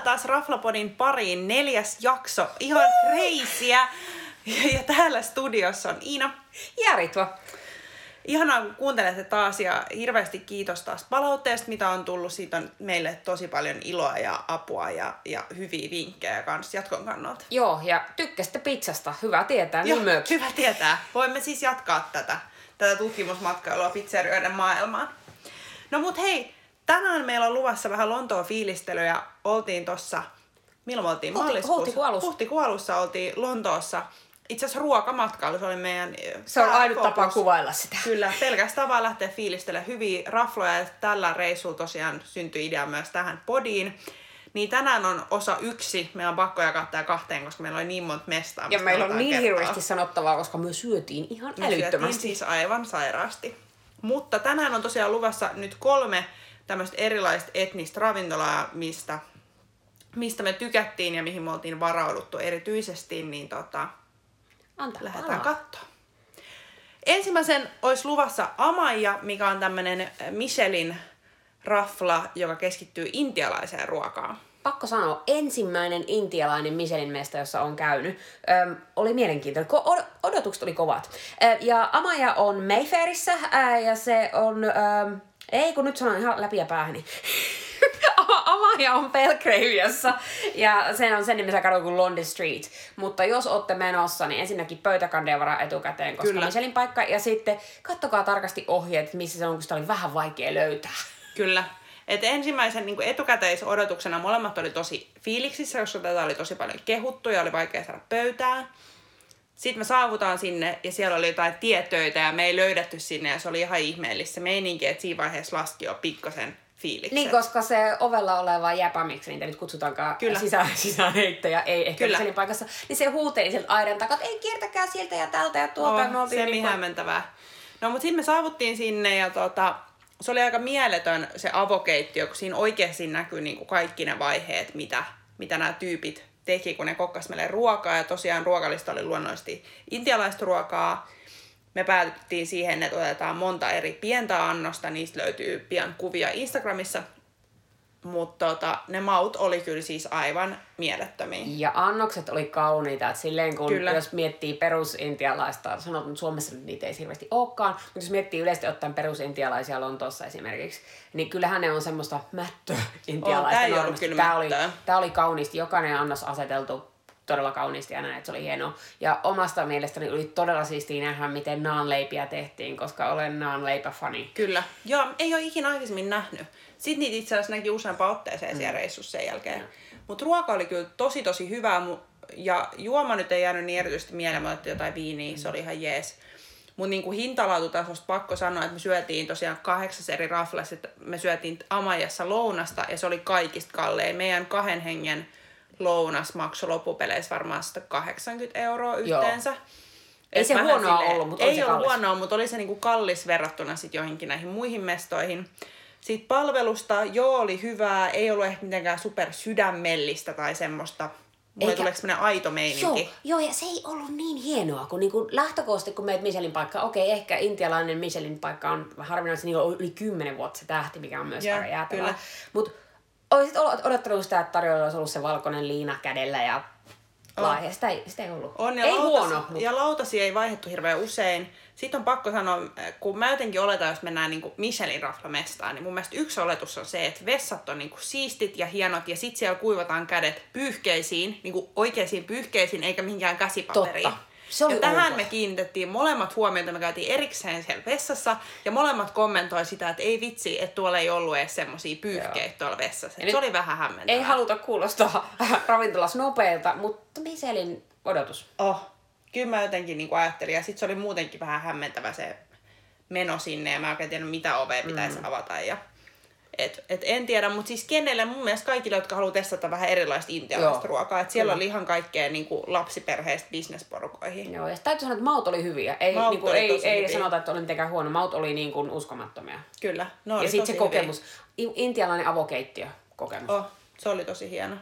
taas Raflapodin pariin neljäs jakso. Ihan reisiä. Ja täällä studiossa on Iina. Ja Ritva. Ihanaa, kun kuuntelette taas ja hirveästi kiitos taas palautteesta, mitä on tullut. Siitä on meille tosi paljon iloa ja apua ja, ja hyviä vinkkejä kanssa jatkon kannalta. Joo, ja tykkäsitte pizzasta. Hyvä tietää, Joo, niin hyvä tietää. Voimme siis jatkaa tätä, tätä tutkimusmatkailua pizzerioiden maailmaan. No mut hei, tänään meillä on luvassa vähän Lontoon fiilistelyä. Oltiin tossa, milloin me oltiin? Huhti- Maaliskuussa? huhtikuun alussa. Huhtikuun alussa oltiin Lontoossa. Itse asiassa ruokamatkailu, se oli meidän Se on ainut pääfokus. tapa kuvailla sitä. Kyllä, pelkästään vaan lähteä fiilistelemään hyviä rafloja. Ja tällä reissulla tosiaan syntyi idea myös tähän podiin. Niin tänään on osa yksi. Meillä on pakko jakaa tämä kahteen, koska meillä oli niin monta mestaa. Ja meillä on niin kertoa. hirveästi sanottavaa, koska me syötiin ihan Me syötiin älyttömästi. siis aivan sairaasti. Mutta tänään on tosiaan luvassa nyt kolme tämmöistä erilaista etnistä ravintolaa, mistä, mistä me tykättiin ja mihin me oltiin varauduttu erityisesti, niin tota, Antaa lähdetään katsoa. Ensimmäisen olisi luvassa Amaja, mikä on tämmöinen Michelin rafla, joka keskittyy intialaiseen ruokaan. Pakko sanoa, ensimmäinen intialainen Michelin mesta, jossa on käynyt, öm, oli mielenkiintoinen. Ko- od- odotukset oli kovat. Ö, ja Amaja on Mayfairissa ää, ja se on... Öm, ei kun nyt sanon ihan läpi ja päähäni. Amaja on Belgraviassa ja se on sen nimessä kadu kuin London Street. Mutta jos olette menossa, niin ensinnäkin pöytäkandeja varaa etukäteen, koska Kyllä. Michelin paikka. Ja sitten kattokaa tarkasti ohjeet, missä se on, kun sitä oli vähän vaikea löytää. Kyllä. Et ensimmäisen niin etukäteisodotuksena molemmat oli tosi fiiliksissä, koska tätä oli tosi paljon kehuttu ja oli vaikea saada pöytään. Sitten me saavutaan sinne ja siellä oli jotain tietöitä ja me ei löydetty sinne ja se oli ihan ihmeellistä se meininki, että siinä vaiheessa laski jo pikkasen fiilikset. Niin, koska se ovella oleva jäpä, miksi niitä nyt kutsutaankaan Kyllä. sisä, sisäänheittäjä, ei ehkä Kyllä. Michelin paikassa, niin se huuteli sieltä aidan takaa, että ei kiertäkää sieltä ja täältä ja tuolta. ja me Oh, oltiin semi niinku- hämmentävää. No mutta sitten me saavuttiin sinne ja tota, se oli aika mieletön se avokeittiö, kun siinä oikeasti näkyy niinku kaikki ne vaiheet, mitä, mitä nämä tyypit teki, kun ne kokkas meille ruokaa. Ja tosiaan ruokalista oli luonnollisesti intialaista ruokaa. Me päädyttiin siihen, että otetaan monta eri pientä annosta, niistä löytyy pian kuvia Instagramissa. Mutta tota, ne maut oli kyllä siis aivan mielettömiä. Ja annokset oli kauniita, että silleen kun Kyllä. Jos miettii perusintialaista, sanot, että Suomessa niitä ei hirveästi olekaan, mutta jos miettii yleisesti ottaen perusintialaisia Lontoossa esimerkiksi, niin kyllähän ne on semmoista mättöä intialaista. tää ei ollut kyllä tää oli, tää oli kauniisti, jokainen annos aseteltu todella kauniisti ja näin, että se oli hienoa. Ja omasta mielestäni oli todella siistiä nähdä, miten naanleipiä tehtiin, koska olen naanleipäfani. Kyllä. Joo, ei ole ikinä aikaisemmin nähnyt. Sitten niitä itse asiassa näki useampaan otteeseen siellä reissussa sen jälkeen. Mutta ruoka oli kyllä tosi tosi hyvää. Ja juoma nyt ei jäänyt niin erityisesti mieleen, otettiin jotain viiniä, se oli ihan jees. Mutta niinku hintalaatutasosta pakko sanoa, että me syötiin tosiaan kahdeksas eri raflassa, että me syötiin Amajassa lounasta ja se oli kaikista kallein. Meidän kahden hengen lounas maksoi loppupeleissä varmaan 180 euroa Joo. yhteensä. Ei Et se huonoa ollut, mutta oli ei se ollut huonoa, mutta oli se niinku kallis verrattuna sit johonkin näihin muihin mestoihin. Sitten palvelusta, joo, oli hyvää, ei ollut ehkä mitenkään super sydämellistä tai semmoista. Mulle Eikä- tulee semmoinen aito meininki. Joo, joo, ja se ei ollut niin hienoa, kun niinku lähtökohtaisesti, kun meet Michelin paikka, okei, ehkä intialainen Michelin paikka on harvinaisesti niin yli 10 vuotta se tähti, mikä on myös Joo, aika jäätävää. Mutta olisit ol- odottanut sitä, että tarjolla olisi ollut se valkoinen liina kädellä ja laaja. Sitä, ei, sitä ei ollut. On, ja ei lautas, huono, mutta Ja lautasia ei vaihdettu hirveän usein. Sitten on pakko sanoa, kun mä jotenkin oletan, jos mennään niin Michelin raflamestaan, niin mun mielestä yksi oletus on se, että vessat on niin siistit ja hienot, ja sit siellä kuivataan kädet pyyhkeisiin, niin oikeisiin pyyhkeisiin, eikä mihinkään käsipaperiin. Totta. Se oli ja tähän outoa. me kiinnitettiin molemmat huomiota, me käytiin erikseen siellä vessassa, ja molemmat kommentoi sitä, että ei vitsi, että tuolla ei ollut edes semmosia pyyhkeitä tuolla vessassa. Se oli vähän hämmentävää. ei haluta kuulostaa ravintolas nopealta, mutta Michelin odotus. Oh, kyllä mä jotenkin niin ajattelin. Ja sitten se oli muutenkin vähän hämmentävä se meno sinne. Ja mä oikein tiedä, mitä ovea pitäisi mm. avata. Ja, et, et en tiedä, mutta siis kenelle, mun mielestä kaikille, jotka haluaa testata vähän erilaista intialaista Joo, ruokaa. Et siellä kyllä. oli ihan kaikkea niin kuin lapsiperheistä bisnesporukoihin. Joo, ja täytyy sanoa, että maut oli hyviä. Ei, Maut niinku, oli ei, ei hyviä. sanota, että oli mitenkään huono. Maut oli niin kuin uskomattomia. Kyllä, no ja sitten se kokemus. I- Intialainen avokeittiö kokemus. Hyviä. Oh, se oli tosi hieno.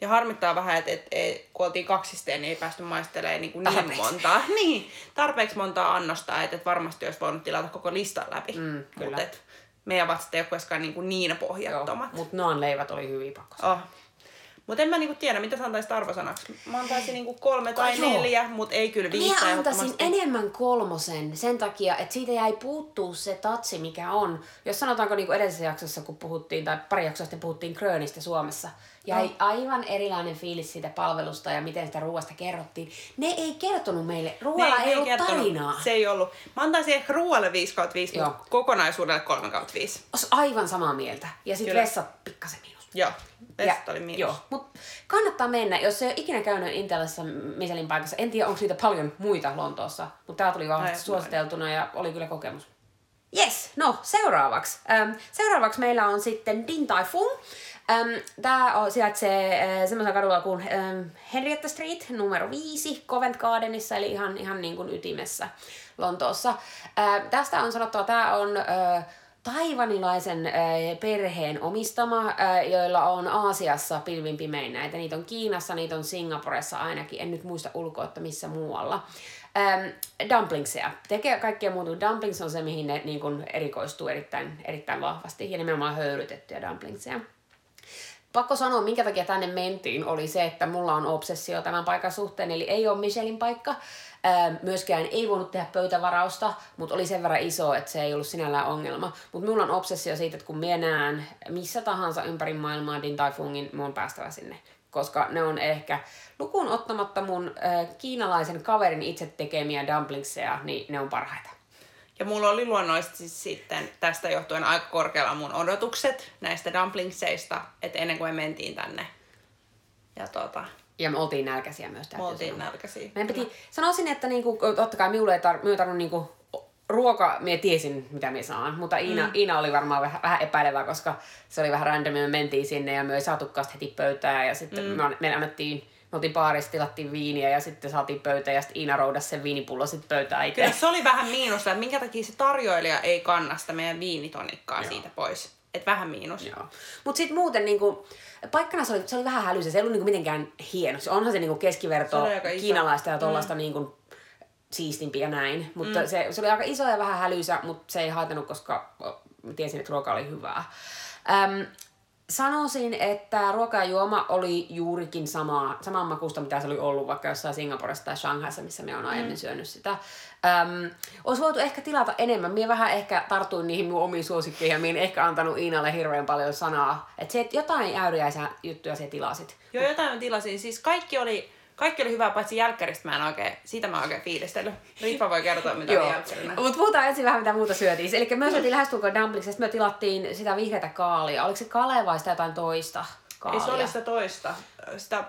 Ja harmittaa vähän, että et, et, kun oltiin kaksisteen, niin ei päästy maistelemaan niin, kuin niin Tarpeeksi. montaa. Niin, tarpeeksi montaa annosta, että et varmasti olisi voinut tilata koko listan läpi. Mm, kyllä. Mutta et, meidän vatsat ei ole koskaan niin, kuin niin pohjattomat. mutta naan leivät oli hyviä pakko. Oh. Mutta en mä niinku tiedä, mitä sä antaisit arvosanaksi. Mä antaisin niinku kolme tai Joo. neljä, mutta ei kyllä viittä Minä antaisin enemmän kolmosen sen takia, että siitä jäi puuttuu se tatsi, mikä on. Jos sanotaanko niin kuin edellisessä jaksossa, kun puhuttiin, tai pari jaksoa sitten puhuttiin Krönistä Suomessa, jäi No. aivan erilainen fiilis siitä palvelusta ja miten sitä ruoasta kerrottiin. Ne ei kertonut meille, ruoalla ei, ollut kertonut. tarinaa. Se ei ollut. Mä antaisin ehkä ruoalle 5 kautta 5, Joo. mutta kokonaisuudelle 3 kautta 5. Ois aivan samaa mieltä. Ja sitten vessat pikkasen miinus. Joo. Ja- oli miinus. Joo, mutta kannattaa mennä, jos ei ole ikinä käynyt Intelassa Michelin paikassa. En tiedä, onko siitä paljon muita Lontoossa, mutta tämä tuli vahvasti Ai, suositeltuna ja oli kyllä kokemus. Yes, no seuraavaksi. Ähm, seuraavaksi meillä on sitten Din Tai Fung. Ähm, Tämä on, sijaitsee äh, semmoisella kadulla kuin ähm, Henrietta Street numero 5 Covent Gardenissa, eli ihan, ihan niin kuin ytimessä Lontoossa. Äh, tästä on sanottava, tämä on äh, taivanilaisen perheen omistama, joilla on Aasiassa pilvin pimein näitä. Niitä on Kiinassa, niitä on Singaporessa ainakin, en nyt muista ulkoa, että missä muualla. Ähm, dumplingseja. Tekee kaikkea muuta. Dumplings on se, mihin ne niin kun, erikoistuu erittäin, erittäin vahvasti. Ja nimenomaan höyrytettyjä dumplingseja. Pakko sanoa, minkä takia tänne mentiin, oli se, että mulla on obsessio tämän paikan suhteen, eli ei ole Michelin paikka. Ää, myöskään ei voinut tehdä pöytävarausta, mutta oli sen verran iso, että se ei ollut sinällään ongelma. Mutta mulla on obsessio siitä, että kun minä näen missä tahansa ympäri maailmaa Din Tai Fungin, mun on päästävä sinne. Koska ne on ehkä, lukuun ottamatta mun äh, kiinalaisen kaverin itse tekemiä dumplingseja, niin ne on parhaita. Ja mulla oli luonnollisesti sitten tästä johtuen aika korkealla mun odotukset näistä dumplingseista, että ennen kuin me mentiin tänne. Ja tota, Ja me oltiin nälkäisiä myös me oltiin sanoa. nälkäisiä. Meidän piti, sanoisin, että niinku, totta kai minulle ei tar, ei tarvinnut niinku, ruoka, minä tiesin mitä minä saan, mutta Iina, mm. Iina oli varmaan vähän, vähän epäilevä, koska se oli vähän random, me mentiin sinne ja me ei saatukaan heti pöytään ja sitten mm. me, me annettiin, me oltiin baarissa, tilattiin viiniä ja sitten saatiin pöytään ja sitten Iina roudasi sen viinipullo sitten pöytään itse. Kyllä se oli vähän miinusta, että minkä takia se tarjoilija ei kanna sitä meidän viinitonikkaa siitä pois. Että vähän miinus. Joo. Mutta sitten muuten niinku, paikkana se oli, se oli vähän hälyisä, se ei ollut niinku mitenkään hieno. Se onhan se niinku keskiverto Se kiinalaista ja tuollaista mm. niinku, siistimpi ja näin. Mutta mm. se, se, oli aika iso ja vähän hälyisä, mutta se ei haitannut, koska tiesin, että ruoka oli hyvää. Öm, sanoisin, että ruoka ja juoma oli juurikin samaa, saman makusta, mitä se oli ollut vaikka jossain Singaporessa tai Shanghaissa, missä me on aiemmin mm. syönyt sitä. Öm, olisi voitu ehkä tilata enemmän. Mie vähän ehkä tartuin niihin mun omiin suosikkeihin ja en ehkä antanut Iinalle hirveän paljon sanaa. Että se, että jotain äyriäisiä juttuja se tilasit. Joo, jotain tilasin. Siis kaikki oli, kaikki oli hyvää, paitsi jälkkäristä mä en oikein, siitä mä en oikein fiilistellyt. Riippa voi kertoa, mitä oli jälkkärinä. Mutta puhutaan ensin vähän, mitä muuta syötiin. Eli me syötiin lähestulkoon dumplingsista, me tilattiin sitä vihreätä kaalia. Oliko se kale vai sitä jotain toista kaalia? Ei se oli sitä toista. Sitä,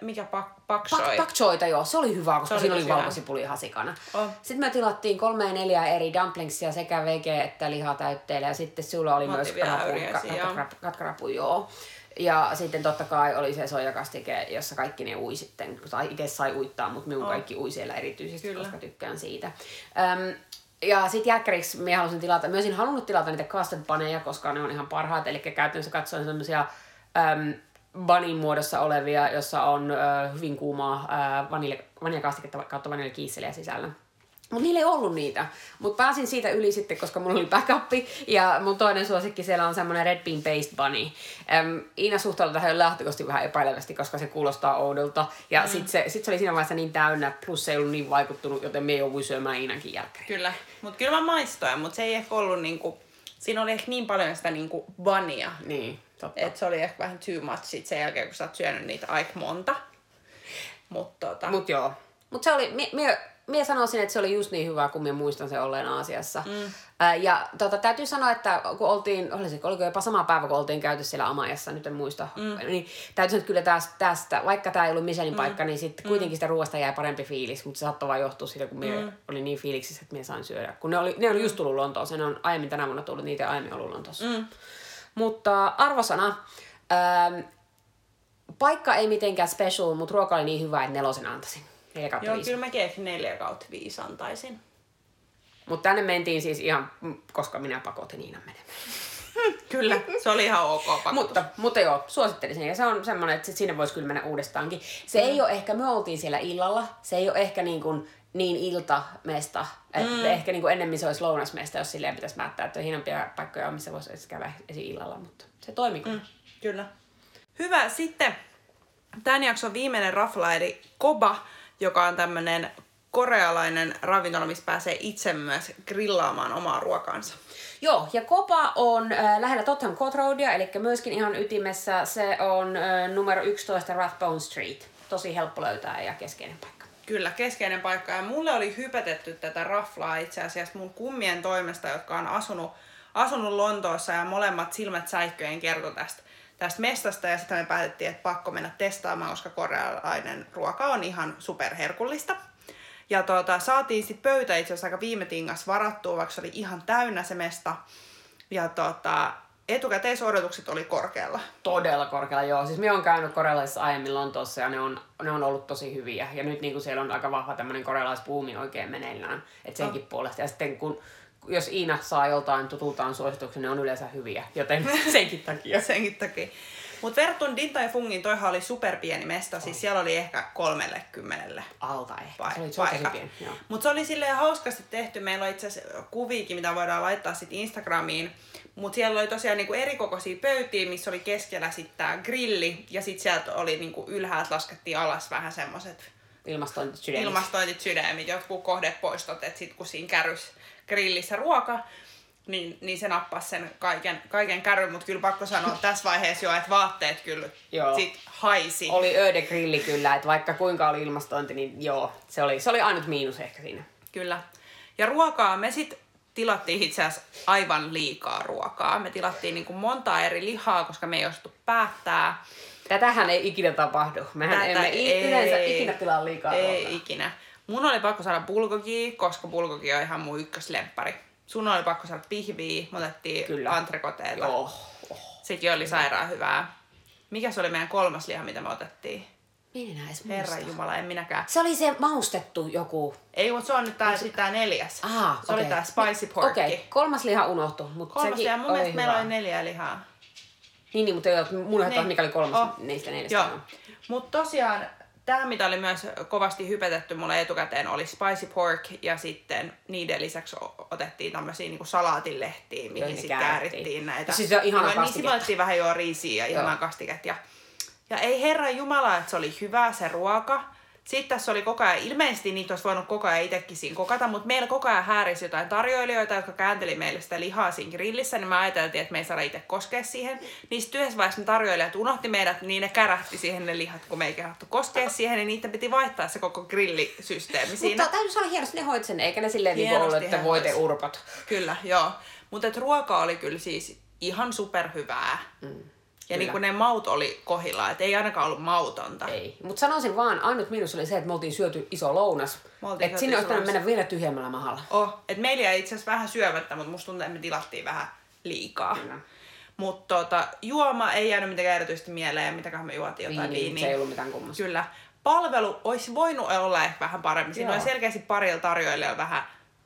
mikä pak, paksoi. Pak, pak choita, joo, se oli hyvä, koska Se oli siinä oli valkosipuli ihan sikana. On. Sitten me tilattiin kolme ja neljä eri dumplingsia sekä vege että lihatäytteillä ja sitten sulla oli Mä myös joo. katkarapu, joo. Ja sitten totta kai oli se soijakastike, jossa kaikki ne ui sitten, tai itse sai uittaa, mutta minun kaikki ui siellä erityisesti, Kyllä. koska tykkään siitä. Öm, ja sitten jälkkäriksi minä halusin tilata, myös olisin halunnut tilata niitä custard paneja, koska ne on ihan parhaat, eli käytännössä katsoen semmoisia banin muodossa olevia, jossa on ö, hyvin kuumaa vaniljakastiketta kautta vaniljakiisseliä sisällä. Mutta niillä ei ollut niitä. Mutta pääsin siitä yli sitten, koska mulla oli backup. Ja mun toinen suosikki siellä on semmoinen Red Bean Paste Bunny. Äm, Iina suhtautui tähän lähtökohtaisesti vähän epäilevästi, koska se kuulostaa oudolta. Ja mm. sitten se, sit se oli siinä vaiheessa niin täynnä, plus se ei ollut niin vaikuttunut, joten me jouduin syömään Iinankin jälkeen. Kyllä. Mutta kyllä mä maistoin, mutta se ei ehkä ollut niinku, siinä oli ehkä niin paljon sitä niinku vania. Niin, totta. Että se oli ehkä vähän too much sit sen jälkeen, kun sä oot syönyt niitä aika monta. Mutta tota, Mut joo. Mut se oli, mie, mie, mie sanoisin, että se oli just niin hyvä, kun minä muistan sen olleen Aasiassa. Mm. Ää, ja tota, täytyy sanoa, että kun oltiin, olisiko, oliko jopa sama päivä, kun oltiin käyty siellä Amajassa, nyt en muista, mm. niin täytyy sanoa, että kyllä tästä, tästä vaikka tämä ei ollut Michelin paikka, niin sitten kuitenkin sitä ruoasta jäi parempi fiilis, mutta se saattoi vaan johtua siitä, kun minä mm. olin niin fiiliksissä, että minä sain syödä. Kun ne oli, ne oli just tullut Lontooseen, ne on aiemmin tänä vuonna tullut, niitä aiemmin ollut Lontoossa. Mm. Mutta arvosana, ähm, paikka ei mitenkään special, mutta ruoka oli niin hyvä, että nelosen antaisin. 4 kautta joo, 5. kyllä mäkin ehkä 4 kautta 5 antaisin. Mutta tänne mentiin siis ihan, mm, koska minä pakotin Iinan menemään. Kyllä, se oli ihan ok pakotus. Mutta, mutta joo, suosittelisin. Ja se on semmoinen, että sinne voisi kyllä mennä uudestaankin. Se mm. ei ole ehkä, me oltiin siellä illalla, se ei ole ehkä niin, kuin niin iltamesta. Että mm. ehkä niin kuin ennemmin se olisi lounasmesta, jos silleen pitäisi päättää, että on hienompia paikkoja, missä voisi käydä esi illalla. Mutta se toimii kyllä. Mm, kyllä. Hyvä, sitten tämän jakson viimeinen rafla, eli Koba, joka on tämmönen korealainen ravintola, missä pääsee itse myös grillaamaan omaa ruokaansa. Joo, ja Kopa on äh, lähellä Tottenham Court Roadia, eli myöskin ihan ytimessä. Se on äh, numero 11 Rathbone Street. Tosi helppo löytää ja keskeinen paikka. Kyllä, keskeinen paikka. Ja mulle oli hypetetty tätä raflaa itse asiassa mun kummien toimesta, jotka on asunut, asunut Lontoossa ja molemmat silmät säikköjen kertoi tästä, tästä mestasta. Ja sitten me päätettiin, että pakko mennä testaamaan, koska korealainen ruoka on ihan superherkullista. Ja tuota, saatiin sitten pöytä itse asiassa aika viime tingas varattua, vaikka se oli ihan täynnä se mesta. Ja tuota, etukäteisodotukset oli korkealla. Todella korkealla, joo. Siis me on käynyt korealaisissa aiemmin Lontoossa ja ne on, ne on ollut tosi hyviä. Ja nyt niin kuin siellä on aika vahva tämmöinen korealaispuumi oikein meneillään. Että senkin oh. puolesta. Ja sitten kun jos Iina saa joltain tutultaan suosituksen, ne on yleensä hyviä. Joten senkin takia. senkin takia. Mutta verrattuna Din Tai Fungin, toihan oli superpieni mesta, siis siellä oli ehkä kolmelle kymmenelle Alta ehkä, paik- se oli, oli. Mutta se oli silleen hauskasti tehty. Meillä on itse asiassa kuviikin, mitä voidaan laittaa sitten Instagramiin. Mutta siellä oli tosiaan niinku erikokoisia pöytiä, missä oli keskellä sitten tää grilli. Ja sitten sieltä oli niinku ylhäältä laskettiin alas vähän semmoset Ilmastointit sydämissä. ilmastointit sydämit, jotkut kohdepoistot, että sitten kun siinä kärrys grillissä ruoka, niin, niin se nappasi sen kaiken, kaiken kärryn, mutta kyllä pakko sanoa tässä vaiheessa jo, että vaatteet kyllä Joo. sit haisi. Oli öde grilli kyllä, että vaikka kuinka oli ilmastointi, niin joo, se oli, se oli ainut miinus ehkä siinä. Kyllä. Ja ruokaa me sitten tilattiin itse asiassa aivan liikaa ruokaa. Me tilattiin niin kuin montaa eri lihaa, koska me ei osattu päättää. Tätähän ei ikinä tapahdu. Mehän Tätä emme ei- yleensä ikinä tilaa liikaa Ei ruokaa. ikinä. Mun oli pakko saada bulgogia, koska bulgogi on ihan mun ykköslemppari. Sun oli pakko saada pihviä, me otettiin Kyllä. antrekoteita. Joo. Sekin oli sairaan hyvää. Mikä se oli meidän kolmas liha, mitä me otettiin? Minä en edes muista. Jumala, en minäkään. Se oli se maustettu joku. Ei, mutta se on nyt tää, sit tää neljäs. Ah, se oli okei. tää spicy porkki. Okei, okay. kolmas liha unohtui, mutta Kolmas liha, mun oli mielestä meillä oli neljä lihaa. Niin, niin, mutta mun niin. mikä oli kolmas Oh. niistä neljästä. Joo. Mutta tosiaan, tämä mitä oli myös kovasti hypetetty mulle etukäteen oli spicy pork ja sitten niiden lisäksi otettiin tämmöisiä niinku salaatilehtiä, mihin sitten käärittiin. käärittiin näitä. Siis se on ihana Niin kastiketta. sivallettiin vähän jo riisiä ja ihanaa Joo. kastiket. Ja, ja ei herran jumala, että se oli hyvää se ruoka. Sitten tässä oli koko ajan, ilmeisesti niitä olisi voinut koko ajan itsekin siinä kokata, mutta meillä koko ajan häärisi jotain tarjoilijoita, jotka käänteli meille sitä lihaa siinä grillissä, niin me ajateltiin, että me ei saada itse koskea siihen. Sitten yhdessä vaiheessa ne tarjoilijat unohti meidät, niin ne kärähti siihen ne lihat, kun me ei kehattu koskea siihen, niin niiden piti vaihtaa se koko grillisysteemi siinä. Mutta täytyy sanoa hienosti, ne hoit sen, eikä ne silleen niin ollut, että voite urpot. Kyllä, joo. Mutta ruoka oli kyllä siis ihan superhyvää. Mm. Ja niin kuin ne maut oli kohilla, että ei ainakaan ollut mautonta. Ei. Mutta sanoisin vaan, ainut miinus oli se, että me oltiin syöty iso lounas. Että sinne olisi pitänyt mennä vielä tyhjemmällä mahalla. Oh, et meillä jäi itse asiassa vähän syömättä, mutta musta tuntuu, että me tilattiin vähän liikaa. Kyllä. Mutta tota, juoma ei jäänyt mitenkään erityisesti mieleen, mitäköhän me juotiin jotain Viini, viiniä. se ei ollut mitään kummasta. Kyllä. Palvelu olisi voinut olla ehkä vähän paremmin. Siinä Joo. oli selkeästi parilla tarjoilijalla vähän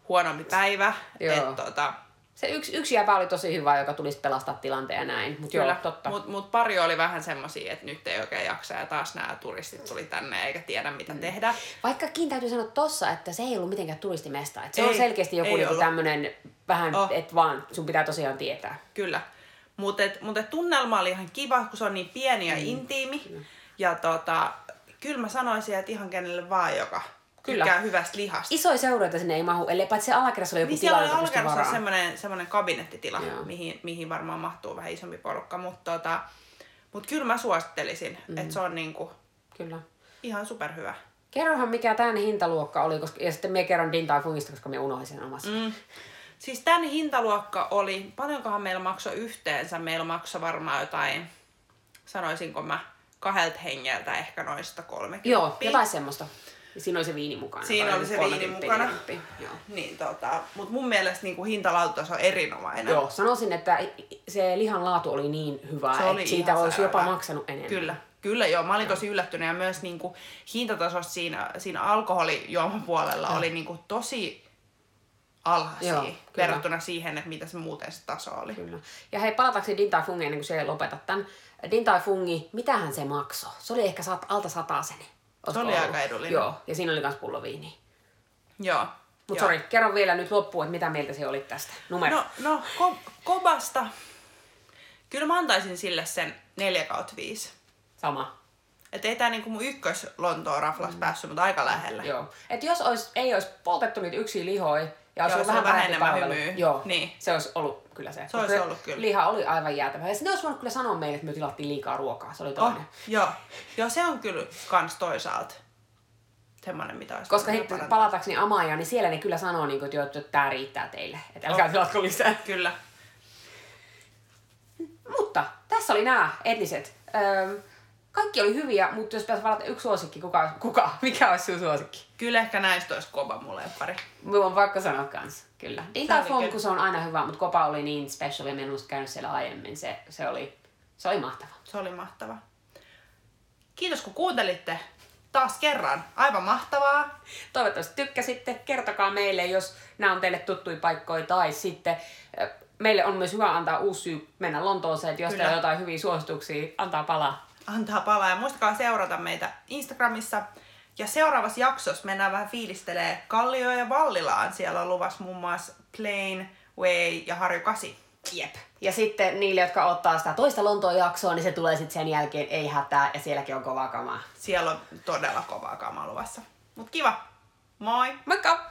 huonompi päivä. Joo. Et, tota, Se yksi, yksi jäpä oli tosi hyvä, joka tulisi pelastaa tilanteen näin. Mutta joo, Kyllä, totta. mutta mut pari oli vähän semmosia, että nyt ei oikein jaksa ja taas nämä turistit tuli tänne eikä tiedä mitä mm. tehdä. Vaikkakin täytyy sanoa tossa, että se ei ollut mitenkään turistimesta. Et se Ei, on selkeästi joku niinku ollut. tämmönen vähän, Oh. että vaan sun pitää tosiaan tietää. Kyllä. Mutta et, mut et tunnelma oli ihan kiva, kun se on niin pieni ja Mm. intiimi. Ja tota, kyllä mä sanoisin, että ihan kenelle vaan, joka Kyllä. tykkää hyvästä lihasta. Isoja seuroita sinne ei mahu, ellei paitsi alakerrassa oli joku Niin tila, siellä alkerassa varaan. semmoinen, semmoinen kabinettitila, Joo. mihin, mihin varmaan mahtuu vähän isompi porukka. Mutta tota, mut kyllä mä suosittelisin, mm. että se on niinku Kyllä. ihan superhyvä. Kerrohan mikä tämän hintaluokka oli, koska, ja sitten me kerron Din Tai Fungista, koska me unohdin sen omassa. Mm. Siis tämän hintaluokka oli, paljonkohan meillä maksoi yhteensä? Meillä maksoi varmaan jotain, sanoisinko mä, kahdelta hengeltä ehkä noista 30. Joo, jotain semmoista. Ja siinä oli se viini mukana. Siinä oli se 30, viini mukana. 40. Joo. Niin, tota, mutta mun mielestä niinku hintalautaso on erinomainen. Joo, sanoisin, että se lihan laatu oli niin hyvä, Se että siitä olisi jopa maksanut enemmän. Kyllä, kyllä joo. Mä olin tosi yllättynyt ja myös niinku hintatasosta siinä, siinä alkoholijuomapuolella oli niinku tosi alhaisia Joo, kyllä. verrattuna siihen, että mitä se muuten se taso oli. Kyllä. Ja hei, palatakseni Din Tai Fungiin ennen kuin se lopetat tämän. Din Tai Fungi, mitähän se maksoi? Se oli ehkä sat, alta sataseni. Olisiko oli ollut? aika edullinen. Joo, ja siinä oli myös pullo viiniä. Joo. Mutta sori, kerro vielä nyt loppuun, että mitä mieltä se oli tästä. Numero. No, no ko- Kobasta. Kyllä mä antaisin sille sen 4 kautta 5. Sama. Että ei tää niinku mun ykkös Lontoon raflas mm. päässyt, mutta aika lähellä. Joo. Et jos ois, ei olisi poltettu niitä yksi lihoja ja olisi Joo, ollut se on vähän palvelu, hymyä. Joo, Niin. se olisi ollut kyllä se. Se olisi Koska ollut kyllä. Liha oli aivan jäätävä. Ja sitten ne olisi voinut kyllä sanoa meille, että me tilattiin liikaa ruokaa. Se oli toinen. Oh, joo. joo, se on kyllä kans toisaalta semmoinen, mitä olisi Koska sitten palatakseni Amajaan, niin siellä ne kyllä sanoo, niin kuin, että, että tämä riittää teille. Että älkää Oh. tilatko lisää. Kyllä. Mutta tässä oli nämä etniset. Öö, kaikki oli hyviä, mutta jos pitäisi valita yksi suosikki, kuka, kuka, mikä olisi sinun suosikki? Kyllä ehkä näistä olisi kova mulle pari. Mulla on pakko sanoa kans, kyllä. Kyllä. kun se on aina hyvä, mutta Kopa oli niin special ja mä en käynyt siellä aiemmin. Se, se, oli, se oli mahtava. Se oli mahtava. Kiitos kun kuuntelitte taas kerran. Aivan mahtavaa. Toivottavasti tykkäsitte. Kertokaa meille, jos nämä on teille tuttuja paikkoja tai sitten ö, meille on myös hyvä antaa uusi syy mennä Lontooseen, että jos Kyllä. teillä on jotain hyviä suosituksia, antaa palaa. Antaa palaa ja muistakaa seurata meitä Instagramissa. Ja seuraavassa jaksossa mennään vähän fiilistelee Kallio ja Vallilaan. Siellä on luvassa muun muassa Plain, Way ja Harju 8. Jep. Ja sitten niille, jotka ottaa sitä toista Lontoon jaksoa, niin se tulee sitten sen jälkeen, ei hätää, ja sielläkin on kovaa kamaa. Siellä on todella kovaa kamaa luvassa. Mut kiva. Moi! Moikka!